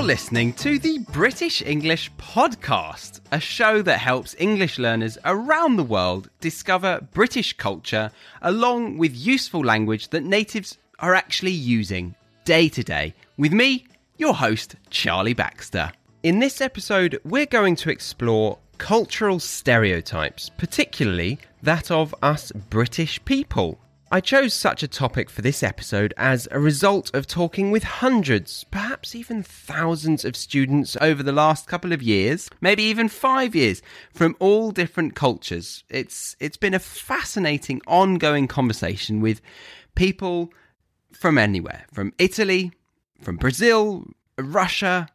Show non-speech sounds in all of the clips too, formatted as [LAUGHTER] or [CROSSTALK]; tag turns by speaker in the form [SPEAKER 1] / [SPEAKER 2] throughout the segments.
[SPEAKER 1] You're listening to the British English Podcast, a show that helps English learners around the world discover British culture along with useful language that natives are actually using day to day. With me, your host, Charlie Baxter. In this episode, we're going to explore cultural stereotypes, particularly that of us British people. I chose such a topic for this episode as a result of talking with hundreds, perhaps even thousands of students over the last couple of years, maybe even 5 years, from all different cultures. It's it's been a fascinating ongoing conversation with people from anywhere, from Italy, from Brazil, Russia,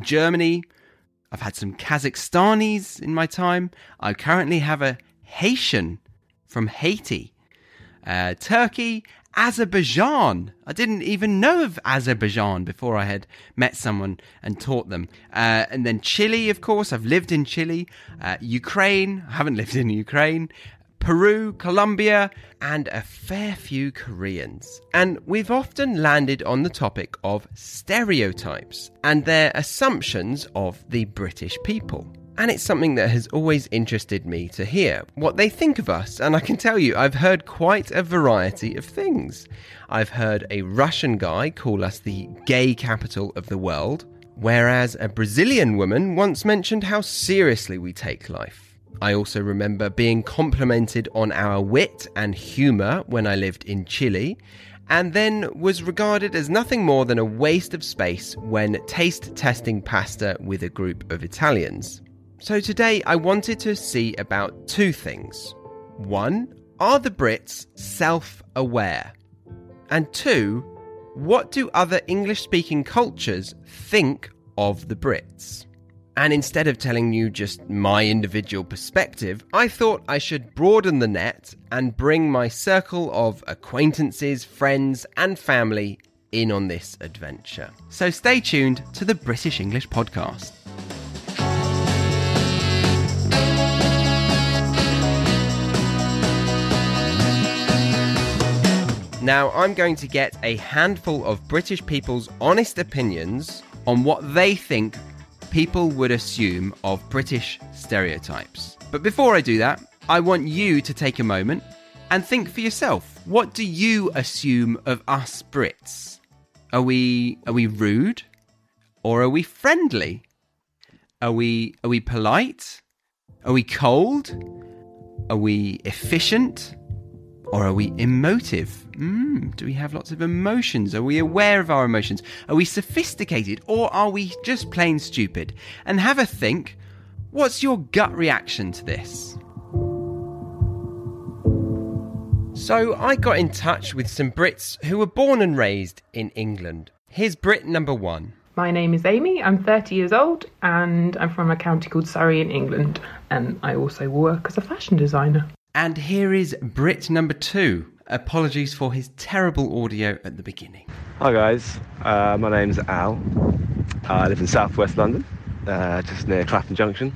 [SPEAKER 1] Germany. I've had some Kazakhstanis in my time. I currently have a Haitian from Haiti uh, Turkey, Azerbaijan. I didn't even know of Azerbaijan before I had met someone and taught them. Uh, and then Chile, of course. I've lived in Chile. Uh, Ukraine. I haven't lived in Ukraine. Peru, Colombia, and a fair few Koreans. And we've often landed on the topic of stereotypes and their assumptions of the British people. And it's something that has always interested me to hear what they think of us. And I can tell you, I've heard quite a variety of things. I've heard a Russian guy call us the gay capital of the world, whereas a Brazilian woman once mentioned how seriously we take life. I also remember being complimented on our wit and humour when I lived in Chile, and then was regarded as nothing more than a waste of space when taste testing pasta with a group of Italians. So today I wanted to see about two things. One, are the Brits self aware? And two, what do other English speaking cultures think of the Brits? And instead of telling you just my individual perspective, I thought I should broaden the net and bring my circle of acquaintances, friends, and family in on this adventure. So stay tuned to the British English Podcast. Now, I'm going to get a handful of British people's honest opinions on what they think people would assume of British stereotypes. But before I do that, I want you to take a moment and think for yourself. What do you assume of us Brits? Are we are we rude or are we friendly? Are we are we polite? Are we cold? Are we efficient? Or are we emotive? Mm, do we have lots of emotions? Are we aware of our emotions? Are we sophisticated? Or are we just plain stupid? And have a think what's your gut reaction to this? So I got in touch with some Brits who were born and raised in England. Here's Brit number one.
[SPEAKER 2] My name is Amy. I'm 30 years old and I'm from a county called Surrey in England. And I also work as a fashion designer.
[SPEAKER 1] And here is Brit number two. Apologies for his terrible audio at the beginning.
[SPEAKER 3] Hi guys, uh, my name's Al. I live in southwest London, uh, just near Clapham Junction.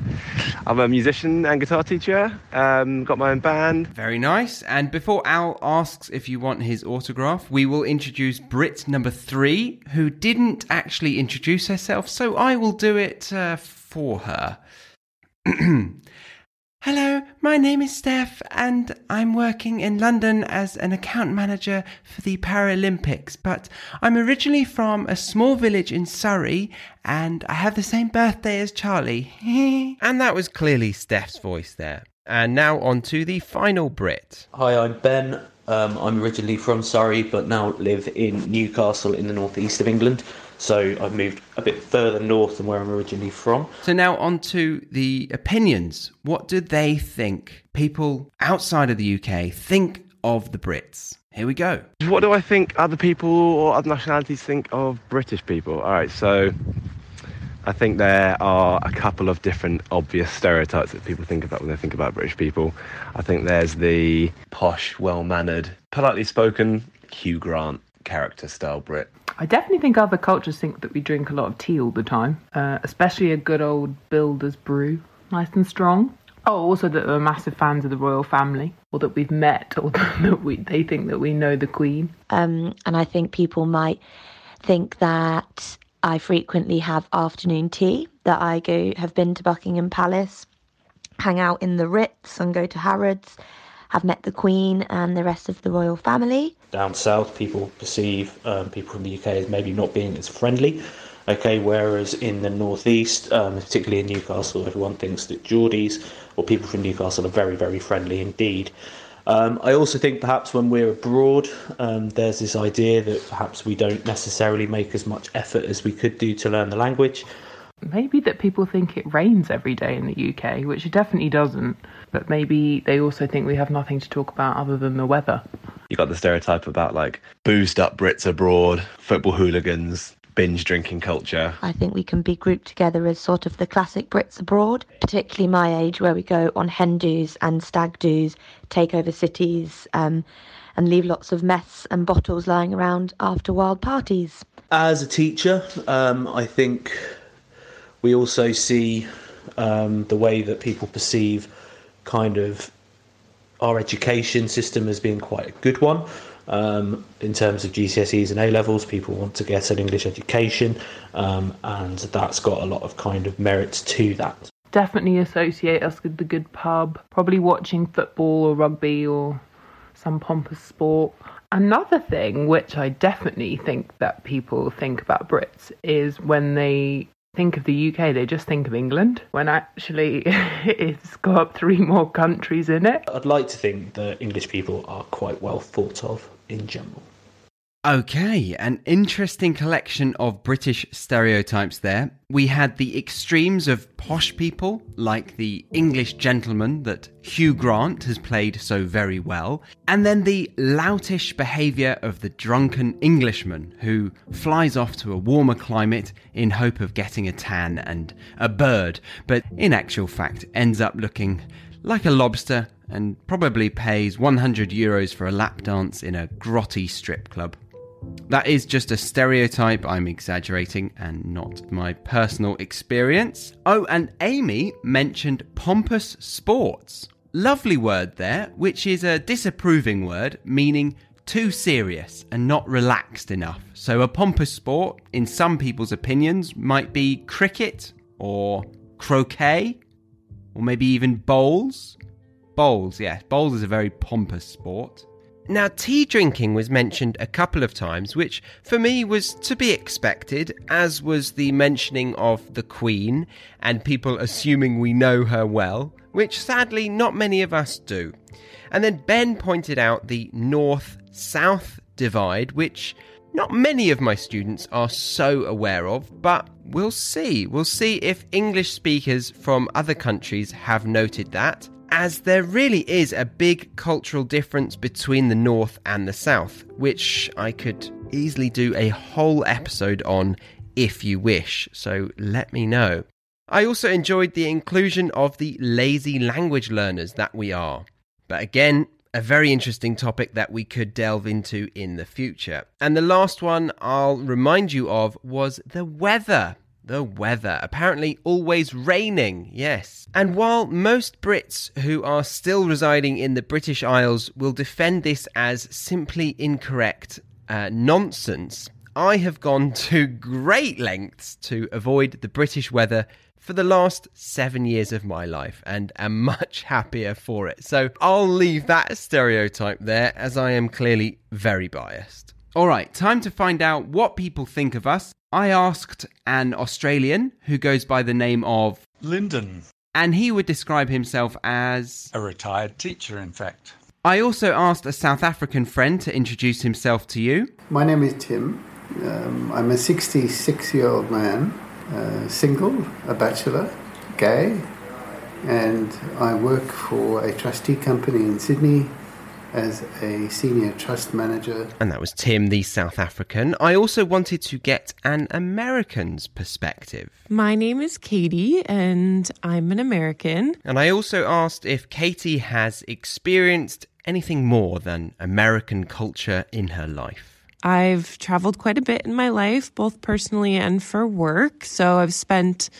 [SPEAKER 3] I'm a musician and guitar teacher. Um, got my own band.
[SPEAKER 1] Very nice. And before Al asks if you want his autograph, we will introduce Brit number three, who didn't actually introduce herself, so I will do it uh, for her. [CLEARS THROAT] Hello, my name is Steph, and I'm working in London as an account manager for the Paralympics. But I'm originally from a small village in Surrey, and I have the same birthday as Charlie. [LAUGHS] and that was clearly Steph's voice there. And now on to the final Brit.
[SPEAKER 4] Hi, I'm Ben. Um, I'm originally from Surrey, but now live in Newcastle in the northeast of England. So I've moved a bit further north than where I'm originally from.
[SPEAKER 1] So now on to the opinions. What do they think? People outside of the UK think of the Brits. Here we go.
[SPEAKER 3] What do I think other people or other nationalities think of British people? All right, so I think there are a couple of different obvious stereotypes that people think about when they think about British people. I think there's the posh, well mannered, politely spoken Hugh Grant character style Brit.
[SPEAKER 2] I definitely think other cultures think that we drink a lot of tea all the time, uh, especially a good old builder's brew, nice and strong. Oh, also that we're massive fans of the royal family, or that we've met, or [LAUGHS] that we, they think that we know the Queen.
[SPEAKER 5] Um, and I think people might think that I frequently have afternoon tea that I go have been to Buckingham Palace, hang out in the Ritz and go to Harrods, have met the Queen and the rest of the royal family.
[SPEAKER 4] Down south, people perceive um, people from the UK as maybe not being as friendly. Okay, whereas in the northeast, um, particularly in Newcastle, everyone thinks that Geordies or people from Newcastle are very, very friendly indeed. Um, I also think perhaps when we're abroad, um, there's this idea that perhaps we don't necessarily make as much effort as we could do to learn the language.
[SPEAKER 2] Maybe that people think it rains every day in the UK, which it definitely doesn't. But maybe they also think we have nothing to talk about other than the weather.
[SPEAKER 3] You got the stereotype about like boozed up Brits abroad, football hooligans, binge drinking culture.
[SPEAKER 5] I think we can be grouped together as sort of the classic Brits abroad, particularly my age, where we go on hen do's and stag do's, take over cities, um, and leave lots of mess and bottles lying around after wild parties.
[SPEAKER 4] As a teacher, um, I think we also see um, the way that people perceive kind of our education system as being quite a good one. Um, in terms of GCSEs and A levels, people want to get an English education, um, and that's got a lot of kind of merits to that.
[SPEAKER 2] Definitely associate us with the good pub, probably watching football or rugby or some pompous sport. Another thing which I definitely think that people think about Brits is when they think of the UK, they just think of England, when actually [LAUGHS] it's got three more countries in it.
[SPEAKER 4] I'd like to think that English people are quite well thought of in general.
[SPEAKER 1] Okay, an interesting collection of British stereotypes there. We had the extremes of posh people, like the English gentleman that Hugh Grant has played so very well, and then the loutish behaviour of the drunken Englishman who flies off to a warmer climate in hope of getting a tan and a bird, but in actual fact ends up looking like a lobster and probably pays 100 euros for a lap dance in a grotty strip club. That is just a stereotype, I'm exaggerating, and not my personal experience. Oh, and Amy mentioned pompous sports. Lovely word there, which is a disapproving word meaning too serious and not relaxed enough. So, a pompous sport, in some people's opinions, might be cricket or croquet or maybe even bowls. Bowls, yes, bowls is a very pompous sport. Now, tea drinking was mentioned a couple of times, which for me was to be expected, as was the mentioning of the Queen and people assuming we know her well, which sadly not many of us do. And then Ben pointed out the north south divide, which not many of my students are so aware of, but we'll see. We'll see if English speakers from other countries have noted that as there really is a big cultural difference between the North and the South, which I could easily do a whole episode on if you wish, so let me know. I also enjoyed the inclusion of the lazy language learners that we are. But again, a very interesting topic that we could delve into in the future. And the last one I'll remind you of was the weather. The weather. Apparently, always raining, yes. And while most Brits who are still residing in the British Isles will defend this as simply incorrect uh, nonsense, I have gone [LAUGHS] to great lengths to avoid the British weather for the last seven years of my life and am [LAUGHS] much happier for it. So I'll leave that stereotype there as I am clearly very biased. All right, time to find out what people think of us. I asked an Australian who goes by the name of
[SPEAKER 6] Lyndon,
[SPEAKER 1] and he would describe himself as.
[SPEAKER 6] a retired teacher, in fact.
[SPEAKER 1] I also asked a South African friend to introduce himself to you.
[SPEAKER 7] My name is Tim. Um, I'm a 66 year old man, uh, single, a bachelor, gay, and I work for a trustee company in Sydney as a senior trust manager.
[SPEAKER 1] And that was Tim, the South African. I also wanted to get an American's perspective.
[SPEAKER 8] My name is Katie, and I'm an American.
[SPEAKER 1] And I also asked if Katie has experienced anything more than American culture in her life.
[SPEAKER 8] I've traveled quite a bit in my life, both personally and for work. So I've spent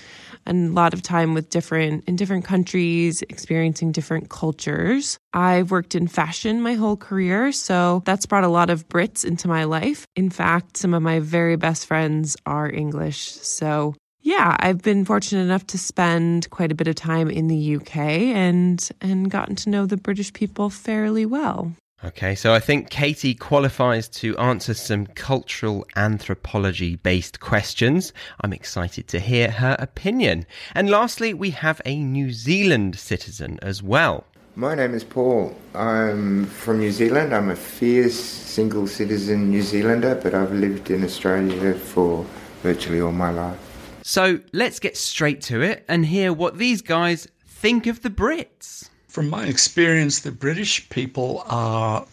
[SPEAKER 8] a lot of time with different in different countries, experiencing different cultures. I've worked in fashion my whole career, so that's brought a lot of Brits into my life. In fact, some of my very best friends are English. So yeah, I've been fortunate enough to spend quite a bit of time in the UK and and gotten to know the British people fairly well.
[SPEAKER 1] Okay, so I think Katie qualifies to answer some cultural anthropology based questions. I'm excited to hear her opinion. And lastly, we have a New Zealand citizen as well.
[SPEAKER 9] My name is Paul. I'm from New Zealand. I'm a fierce single citizen New Zealander, but I've lived in Australia for virtually all my life.
[SPEAKER 1] So let's get straight to it and hear what these guys think of the Brits.
[SPEAKER 6] From my experience, the British people are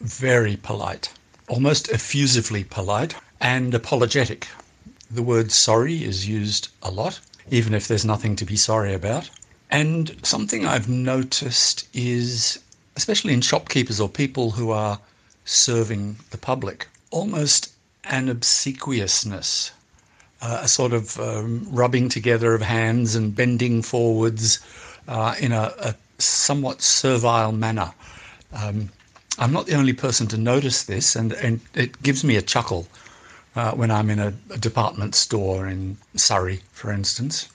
[SPEAKER 6] very polite, almost effusively polite, and apologetic. The word sorry is used a lot, even if there's nothing to be sorry about. And something I've noticed is, especially in shopkeepers or people who are serving the public, almost an obsequiousness, uh, a sort of um, rubbing together of hands and bending forwards uh, in a, a somewhat servile manner. Um, I'm not the only person to notice this, and, and it gives me a chuckle uh, when I'm in a, a, department store in Surrey, for instance,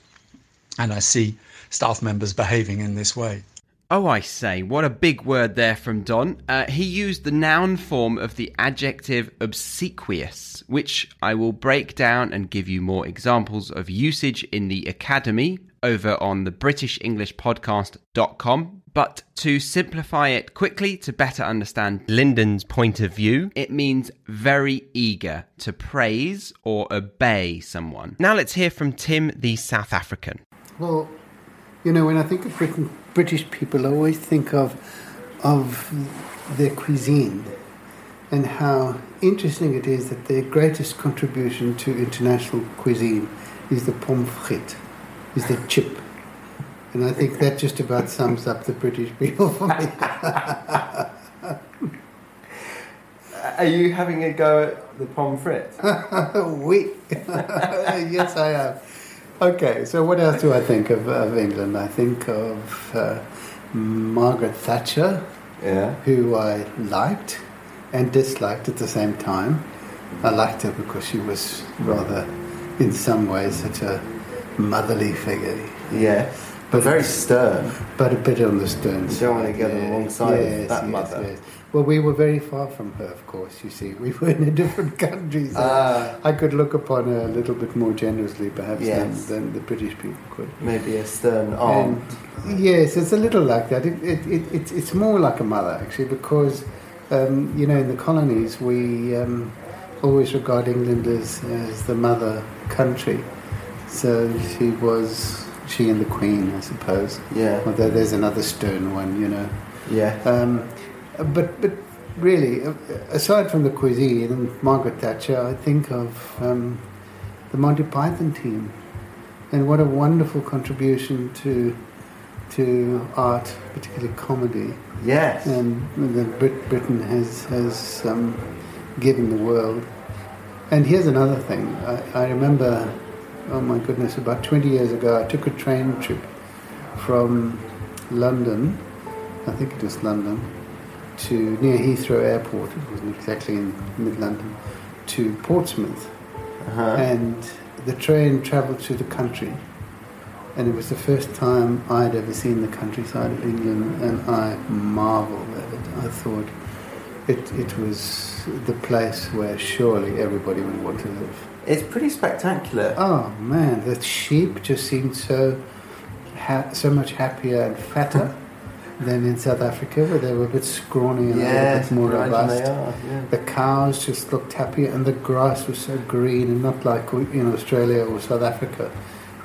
[SPEAKER 6] and I see staff members behaving in this way.
[SPEAKER 1] Oh, I say, what a big word there from Don. Uh, he used the noun form of the adjective obsequious, which I will break down and give you more examples of usage in the Academy over on the BritishEnglishPodcast.com. But to simplify it quickly to better understand Lyndon's point of view, it means very eager to praise or obey someone. Now let's hear from Tim, the South African.
[SPEAKER 7] Well, you know, when I think of Britain, British people, I always think of of their cuisine and how interesting it is that their greatest contribution to international cuisine is the pomme frite is the chip. And I think that just about sums up the British [LAUGHS] people for me. [LAUGHS]
[SPEAKER 10] Are you having a go at the pomme frites? [LAUGHS]
[SPEAKER 7] oui. yes, I am. Okay, so what else do I think of, of England? I think of uh, Margaret Thatcher,
[SPEAKER 10] yeah.
[SPEAKER 7] who I liked and disliked at the same time. I liked her because she was rather, in some ways, such a motherly figure.
[SPEAKER 10] Yes. but very stern.
[SPEAKER 7] But a bit on the stern
[SPEAKER 10] You don't want to get yeah. alongside yes, that yes, mother. Yes.
[SPEAKER 7] Well, we were very far from her, of course. You see, we were in a different [LAUGHS] country, so uh, I could look upon her a little bit more generously, perhaps, yes. than, than, the British people could.
[SPEAKER 10] Maybe a stern arm.
[SPEAKER 7] yes, it's a little like that. It, it, it, it's, it's more like a mother, actually, because um, you know, in the colonies, we um, always regard England as, as the mother country. So she was she and the Queen, I suppose.
[SPEAKER 10] Yeah.
[SPEAKER 7] Although there's another stern one, you know.
[SPEAKER 10] Yeah.
[SPEAKER 7] Um, but but really, uh, aside from the cuisine and Margaret Thatcher, I think of um, the Monty Python team, and what a wonderful contribution to to art, particularly comedy.
[SPEAKER 10] Yes.
[SPEAKER 7] And that Brit- Britain has has um, given the world. And here's another thing. I, I remember oh my goodness, about 20 years ago, I took a train trip from London, I think it was London, to near Heathrow Airport, it wasn't exactly in mid London, to Portsmouth.
[SPEAKER 10] Uh-huh.
[SPEAKER 7] And the train travelled through the country. And it was the first time I'd ever seen the countryside of England, and I marvelled at it. I thought it, it was the place where surely everybody would want to live.
[SPEAKER 10] It's pretty spectacular.
[SPEAKER 7] Oh man, the sheep just seemed so ha- so much happier and fatter than in South Africa, where they were a bit scrawny and
[SPEAKER 10] yes,
[SPEAKER 7] a little bit more robust.
[SPEAKER 10] Are, yeah.
[SPEAKER 7] The cows just looked happier, and the grass was so green, and not like in Australia or South Africa,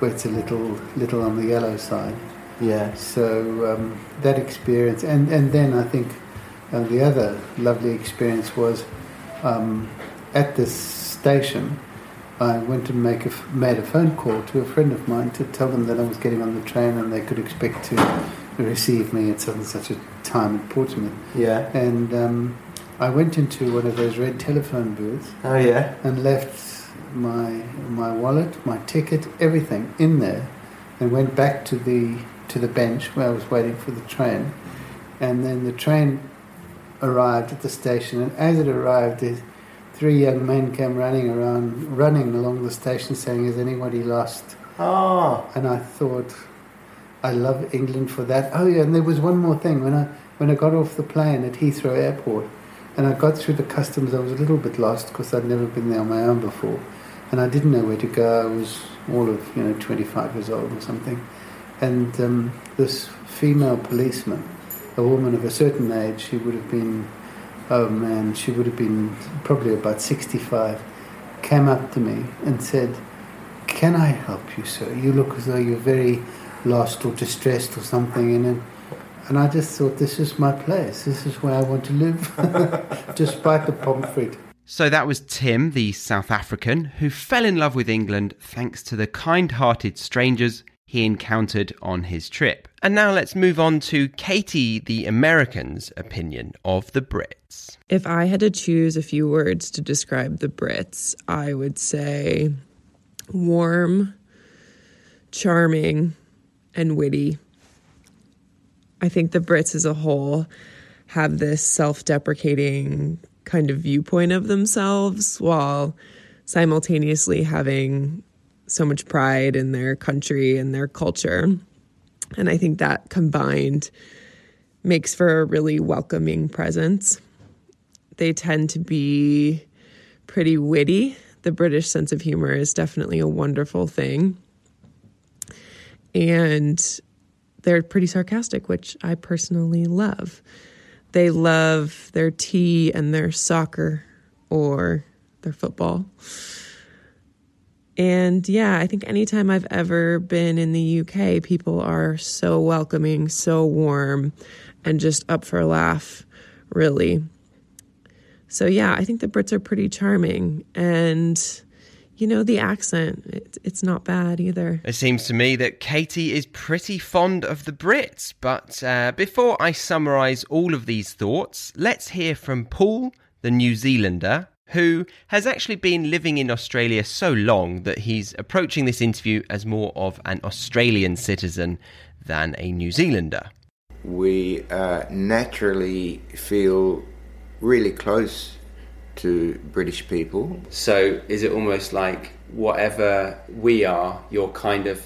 [SPEAKER 7] where it's a little little on the yellow side.
[SPEAKER 10] Yeah.
[SPEAKER 7] So um, that experience, and and then I think uh, the other lovely experience was um, at this station I went and make a, made a phone call to a friend of mine to tell them that I was getting on the train and they could expect to receive me at such and such a time in Portsmouth.
[SPEAKER 10] Yeah.
[SPEAKER 7] And um, I went into one of those red telephone booths.
[SPEAKER 10] Oh yeah.
[SPEAKER 7] And left my my wallet, my ticket, everything in there, and went back to the to the bench where I was waiting for the train. And then the train arrived at the station, and as it arrived, the three young men came running around, running along the station, saying, "Has anybody lost?"
[SPEAKER 10] Oh.
[SPEAKER 7] And I thought, I love England for that. Oh yeah, and there was one more thing when I when I got off the plane at Heathrow Airport, and I got through the customs, I was a little bit lost because I'd never been there on my own before, and I didn't know where to go. I was all of you know 25 years old or something, and um, this female policeman, a woman of a certain age, she would have been, oh man, she would have been probably about 65, came up to me and said, "Can I help you, sir? You look as though you're very." lost or distressed or something and and I just thought this is my place this is where I want to live [LAUGHS] despite the pomme frite
[SPEAKER 1] So that was Tim, the South African, who fell in love with England thanks to the kind hearted strangers he encountered on his trip. And now let's move on to Katie, the American's opinion of the Brits.
[SPEAKER 8] If I had to choose a few words to describe the Brits, I would say warm, charming, and witty. I think the Brits as a whole have this self deprecating kind of viewpoint of themselves while simultaneously having so much pride in their country and their culture. And I think that combined makes for a really welcoming presence. They tend to be pretty witty. The British sense of humor is definitely a wonderful thing and they're pretty sarcastic, which I personally love. They love their tea and their soccer or their football. And yeah, I think anytime I've ever been in the UK, people are so welcoming, so warm, and just up for a laugh, really. So yeah, I think the Brits are pretty charming. And you know, the accent, it, it's not bad either.
[SPEAKER 1] It seems to me that Katie is pretty fond of the Brits. But uh, before I summarise all of these thoughts, let's hear from Paul, the New Zealander, who has actually been living in Australia so long that he's approaching this interview as more of an Australian citizen than a New Zealander.
[SPEAKER 9] We uh, naturally feel really close to British people.
[SPEAKER 1] So is it almost like whatever we are, you're kind of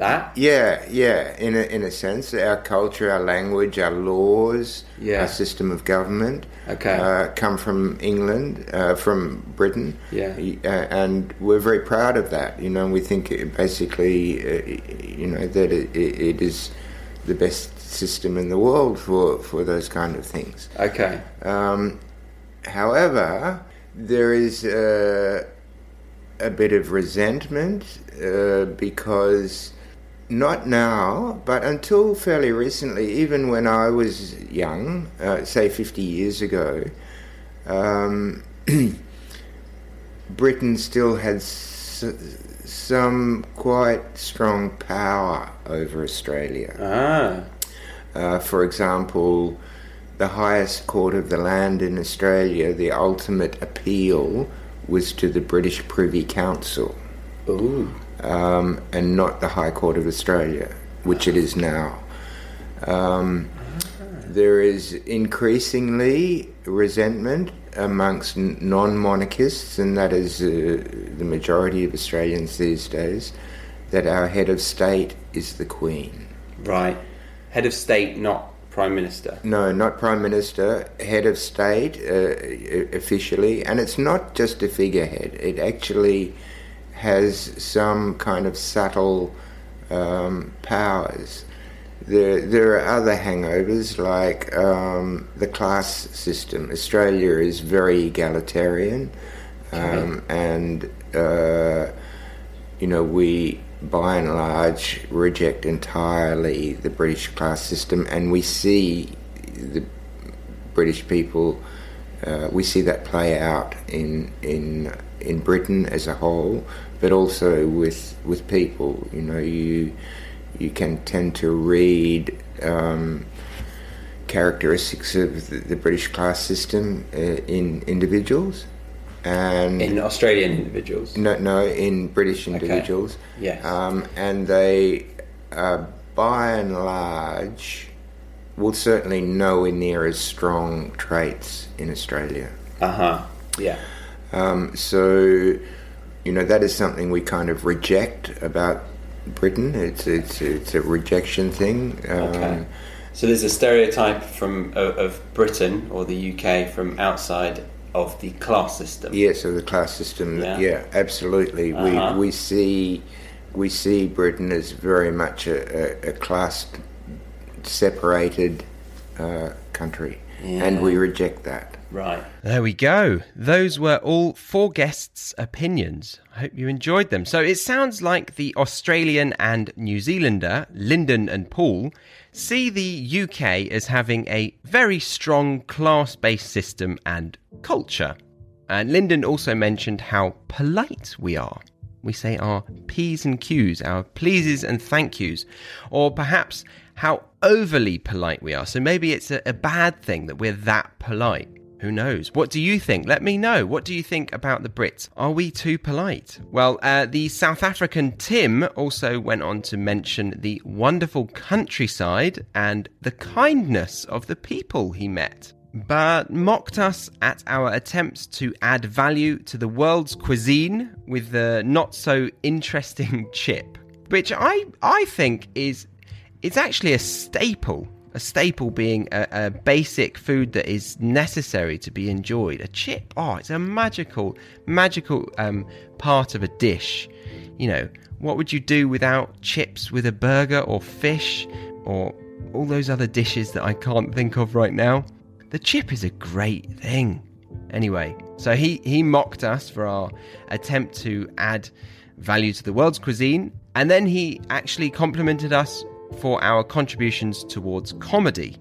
[SPEAKER 1] that?
[SPEAKER 9] Yeah, yeah. In a, in a sense, our culture, our language, our laws,
[SPEAKER 1] Yeah.
[SPEAKER 9] our system of government,
[SPEAKER 1] Okay.
[SPEAKER 9] uh, come from England, uh, from Britain.
[SPEAKER 1] Yeah.
[SPEAKER 9] Uh, and we're very proud of that. You know, we think it basically, uh, you know, that it, it it is the best system in the world for for those kind of things.
[SPEAKER 1] Okay.
[SPEAKER 9] Um, however, there is uh, a bit of resentment uh, because not now, but until fairly recently, even when I was young, uh, say 50 years ago, um, [CLEARS THROAT] Britain still had s- some quite strong power over Australia.
[SPEAKER 1] Ah.
[SPEAKER 9] Uh, for example, the highest court of the land in Australia, the ultimate appeal was to the British Privy Council. Um, and not the High Court of Australia, which it is now. Um, there is increasingly resentment amongst non monarchists, and that is uh, the majority of Australians these days, that our head of state is the Queen.
[SPEAKER 1] Right. Head of state, not prime minister.
[SPEAKER 9] No, not prime minister, head of state uh, officially, and it's not just a figurehead. It actually has some kind of subtle um, powers. There, there are other hangovers like um, the class system. Australia is very egalitarian, um, and uh, you know we by and large reject entirely the British class system, and we see the British people. Uh, we see that play out in in in Britain as a whole, but also with with people. You know, you you can tend to read um, characteristics of the, the British class system uh, in individuals. And
[SPEAKER 1] in Australian individuals?
[SPEAKER 9] No, no, in British individuals.
[SPEAKER 1] Okay. Yes.
[SPEAKER 9] Um, and they, uh, by and large, will certainly nowhere near as strong traits in Australia.
[SPEAKER 1] Uh huh. Yeah.
[SPEAKER 9] Um, so, you know, that is something we kind of reject about Britain. It's it's it's a rejection thing. Um,
[SPEAKER 1] okay. So there's a stereotype from of, of Britain or the UK from outside of the class system.
[SPEAKER 9] Yes, of the class system.
[SPEAKER 1] Yeah.
[SPEAKER 9] Yeah, absolutely.
[SPEAKER 1] Uh-huh.
[SPEAKER 9] We we see we see Britain as very much a, a, a class separated uh, country, and we reject that.
[SPEAKER 1] Right. There we go. Those were all four guests' opinions. I hope you enjoyed them. So it sounds like the Australian and New Zealander, Lyndon and Paul, see the UK as having a very strong class based system and culture. And Lyndon also mentioned how polite we are. We say our P's and Q's, our pleases and thank yous, or perhaps how overly polite we are. So maybe it's a, a bad thing that we're that polite. Who knows? What do you think? Let me know. What do you think about the Brits? Are we too polite? Well, uh, the South African Tim also went on to mention the wonderful countryside and the kindness of the people he met, but mocked us at our attempts to add value to the world's cuisine with the not so interesting [LAUGHS] chip, which I, I think is it's actually a staple a staple being a, a, basic food that is necessary to be enjoyed. A chip, oh, it's a magical, magical um, part of a dish. You know, what would you do without chips with a burger or fish or all those other dishes that I can't think of right now? The chip is a great thing. Anyway, so he, he mocked us for our attempt to add value to the world's cuisine, and then he actually complimented us for our contributions towards comedy.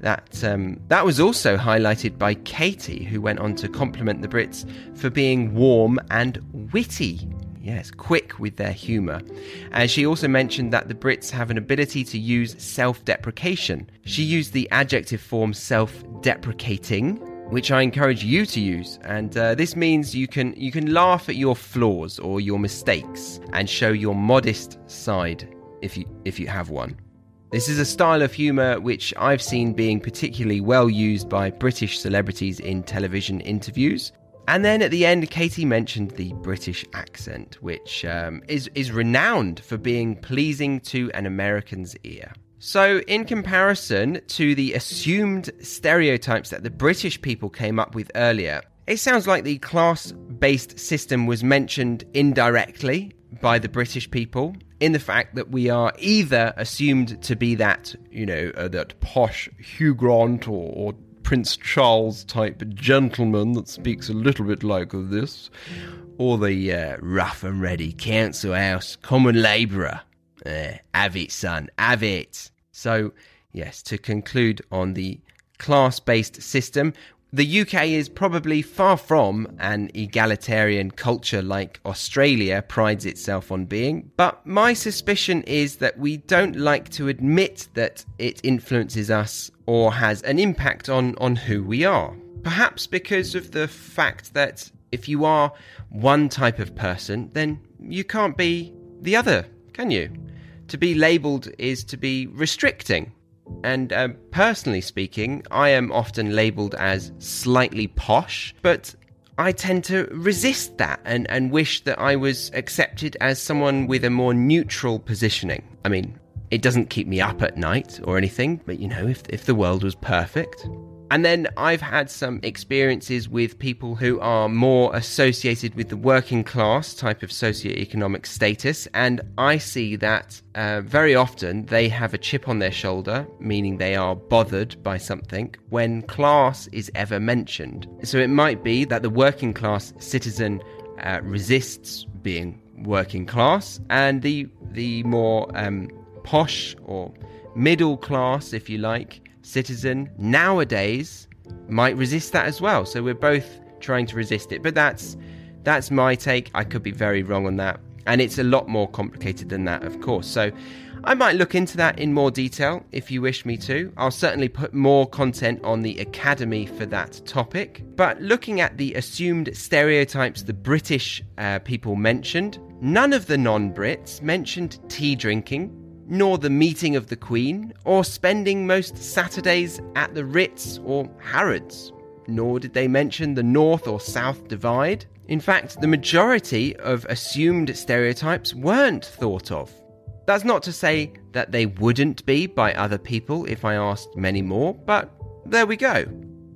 [SPEAKER 1] That um, that was also highlighted by Katie, who went on to compliment the Brits for being warm and witty. Yes, quick with their humour. And she also mentioned that the Brits have an ability to use self deprecation. She used the adjective form self deprecating, which I encourage you to use. And uh, this means you can you can laugh at your flaws or your mistakes and show your modest side if you if you have one. This is a style of humour which I've seen being particularly well used by British celebrities in television interviews. And then at the end, Katie mentioned the British accent, which um, is, is renowned for being pleasing to an American's ear. So, in comparison to the assumed stereotypes that the British people came up with earlier, it sounds like the class based system was mentioned indirectly by the British people in the fact that we are either assumed to be that, you know, uh, that posh Hugh Grant or, or, Prince Charles type gentleman that speaks a little bit like this, or the uh, rough and ready council house common labourer. Uh, have it, son, have it. So, yes, to conclude on the class based system, the UK is probably far from an egalitarian culture like Australia prides itself on being, but my suspicion is that we don't like to admit that it influences us or has an impact on, on who we are. Perhaps because of the fact that if you are one type of person, then you can't be the other, can you? To be labelled is to be restricting. And uh, personally speaking, I am often labelled as slightly posh, but I tend to resist that and, and wish that I was accepted as someone with a more neutral positioning. I mean, it doesn't keep me up at night or anything, but you know, if, if the world was perfect. And then I've had some experiences with people who are more associated with the working class type of socioeconomic status, and I see that uh, very often they have a chip on their shoulder, meaning they are bothered by something, when class is ever mentioned. So it might be that the working class citizen uh, resists being working class, and the the more um, posh or middle class, if you like, citizen nowadays might resist that as well. So we're both trying to resist it. But that's that's my take. I could be very wrong on that. And it's a lot more complicated than that, of course. So I might look into that in more detail if you wish me to. I'll certainly put more content on the Academy for that topic. But looking at the assumed stereotypes the British uh, people mentioned, none of the non Brits mentioned tea drinking, nor the meeting of the Queen, or spending most Saturdays at the Ritz or Harrods. Nor did they mention the North or South Divide. In fact, the majority of assumed stereotypes weren't thought of. That's not to say that they wouldn't be by other people if I asked many more, but there we go.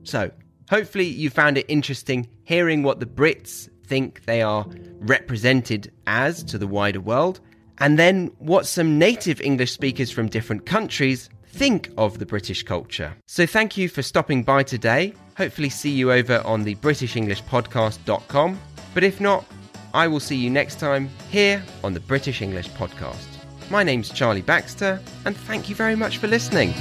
[SPEAKER 1] So, hopefully, you found it interesting hearing what the Brits think they are represented as to the wider world, and then what some native English speakers from different countries think of the British culture. So, thank you for stopping by today. Hopefully, see you over on the BritishEnglishPodcast.com. But if not, I will see you next time here on the British English Podcast. My name's Charlie Baxter, and thank you very much for listening.